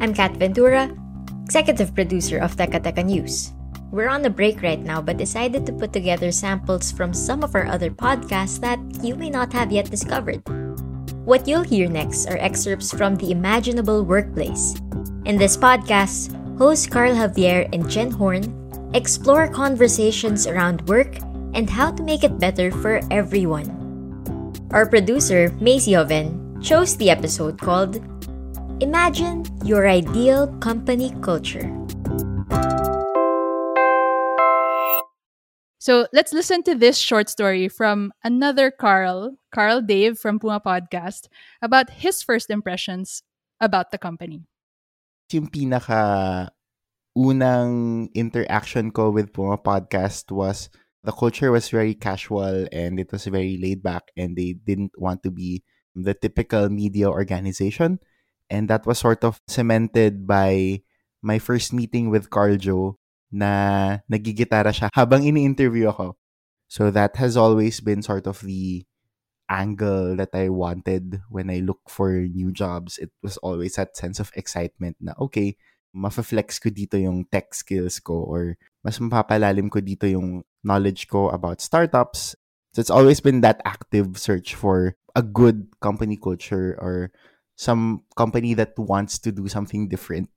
I'm Kat Ventura, executive producer of Teka News. We're on a break right now, but decided to put together samples from some of our other podcasts that you may not have yet discovered. What you'll hear next are excerpts from The Imaginable Workplace. In this podcast, hosts Carl Javier and Jen Horn explore conversations around work and how to make it better for everyone. Our producer, Macy Oven, chose the episode called Imagine Your Ideal Company Culture. So let's listen to this short story from another Carl, Carl Dave from Puma Podcast, about his first impressions about the company. Yung pinaka unang interaction ko with Puma Podcast was the culture was very casual and it was very laid back and they didn't want to be the typical media organization. And that was sort of cemented by my first meeting with Carl Joe na nagigitara siya habang ini-interview ako. So that has always been sort of the angle that I wanted when I look for new jobs. It was always that sense of excitement na, okay, mafa-flex ko dito yung tech skills ko or mas mapapalalim ko dito yung knowledge ko about startups. So it's always been that active search for a good company culture or some company that wants to do something different.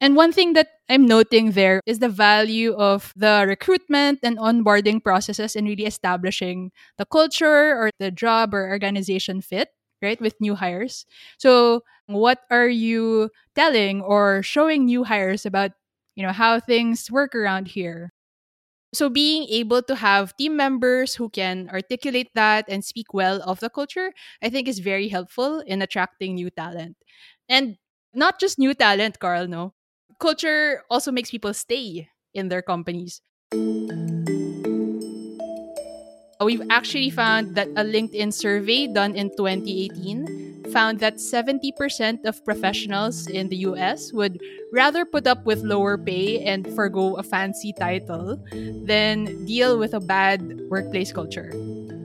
And one thing that I'm noting there is the value of the recruitment and onboarding processes in really establishing the culture or the job or organization fit, right, with new hires. So, what are you telling or showing new hires about, you know, how things work around here? So, being able to have team members who can articulate that and speak well of the culture, I think is very helpful in attracting new talent. And not just new talent, Carl, no culture also makes people stay in their companies. We've actually found that a LinkedIn survey done in 2018 found that 70% of professionals in the US would rather put up with lower pay and forego a fancy title than deal with a bad workplace culture.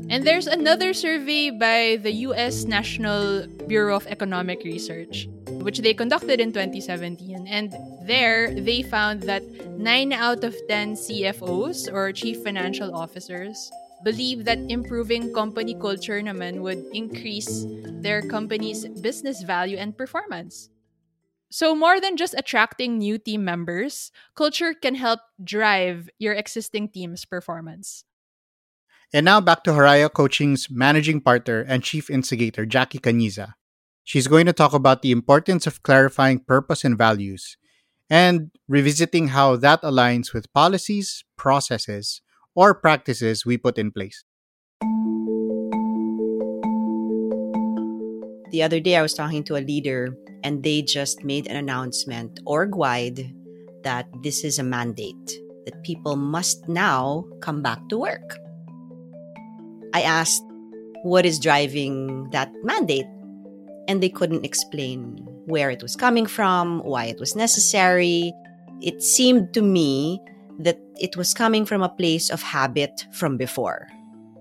And there's another survey by the US National Bureau of Economic Research, which they conducted in 2017. And there, they found that 9 out of 10 CFOs or chief financial officers believe that improving company culture naman would increase their company's business value and performance. So, more than just attracting new team members, culture can help drive your existing team's performance. And now back to Haraya Coaching's managing partner and chief instigator, Jackie Cañiza. She's going to talk about the importance of clarifying purpose and values and revisiting how that aligns with policies, processes, or practices we put in place. The other day, I was talking to a leader, and they just made an announcement, org wide, that this is a mandate that people must now come back to work. I asked, what is driving that mandate? And they couldn't explain where it was coming from, why it was necessary. It seemed to me that it was coming from a place of habit from before.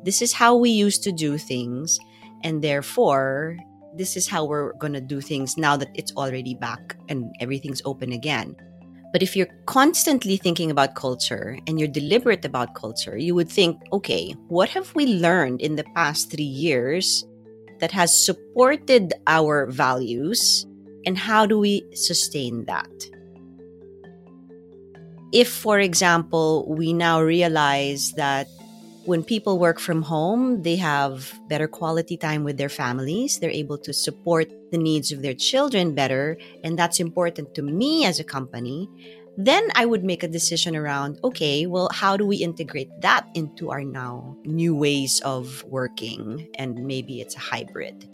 This is how we used to do things, and therefore, this is how we're going to do things now that it's already back and everything's open again. But if you're constantly thinking about culture and you're deliberate about culture, you would think, okay, what have we learned in the past three years that has supported our values? And how do we sustain that? If, for example, we now realize that when people work from home, they have better quality time with their families. They're able to support the needs of their children better. And that's important to me as a company. then I would make a decision around okay, well, how do we integrate that into our now new ways of working? And maybe it's a hybrid.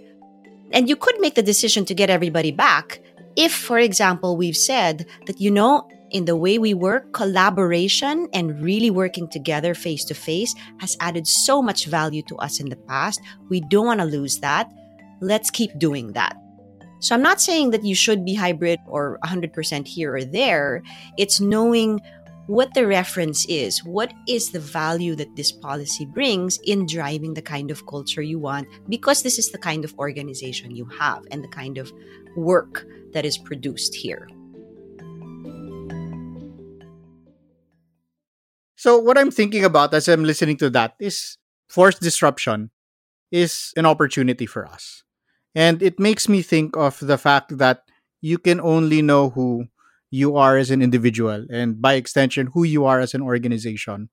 And you could make the decision to get everybody back if, for example, we've said that, you know, in the way we work, collaboration and really working together face to face has added so much value to us in the past. We don't want to lose that. Let's keep doing that. So I'm not saying that you should be hybrid or 100% here or there. It's knowing what the reference is. What is the value that this policy brings in driving the kind of culture you want? Because this is the kind of organization you have and the kind of work that is produced here. So what I'm thinking about as I'm listening to that is forced disruption is an opportunity for us. And it makes me think of the fact that you can only know who you are as an individual and by extension who you are as an organization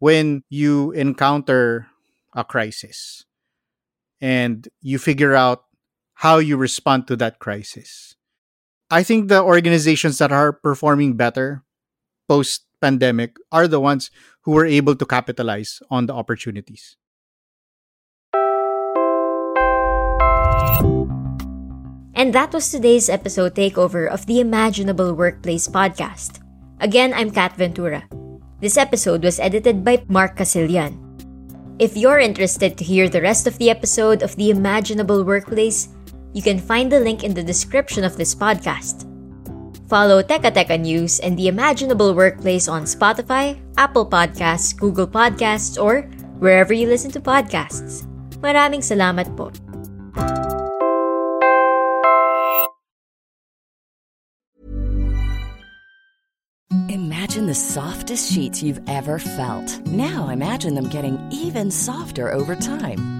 when you encounter a crisis and you figure out how you respond to that crisis. I think the organizations that are performing better post pandemic are the ones who were able to capitalize on the opportunities. And that was today's episode takeover of the Imaginable Workplace podcast. Again, I'm Kat Ventura. This episode was edited by Mark Casilian. If you're interested to hear the rest of the episode of the Imaginable Workplace, you can find the link in the description of this podcast. Follow Teka Teka News and the Imaginable Workplace on Spotify, Apple Podcasts, Google Podcasts, or wherever you listen to podcasts. Maraming salamat po. Imagine the softest sheets you've ever felt. Now imagine them getting even softer over time.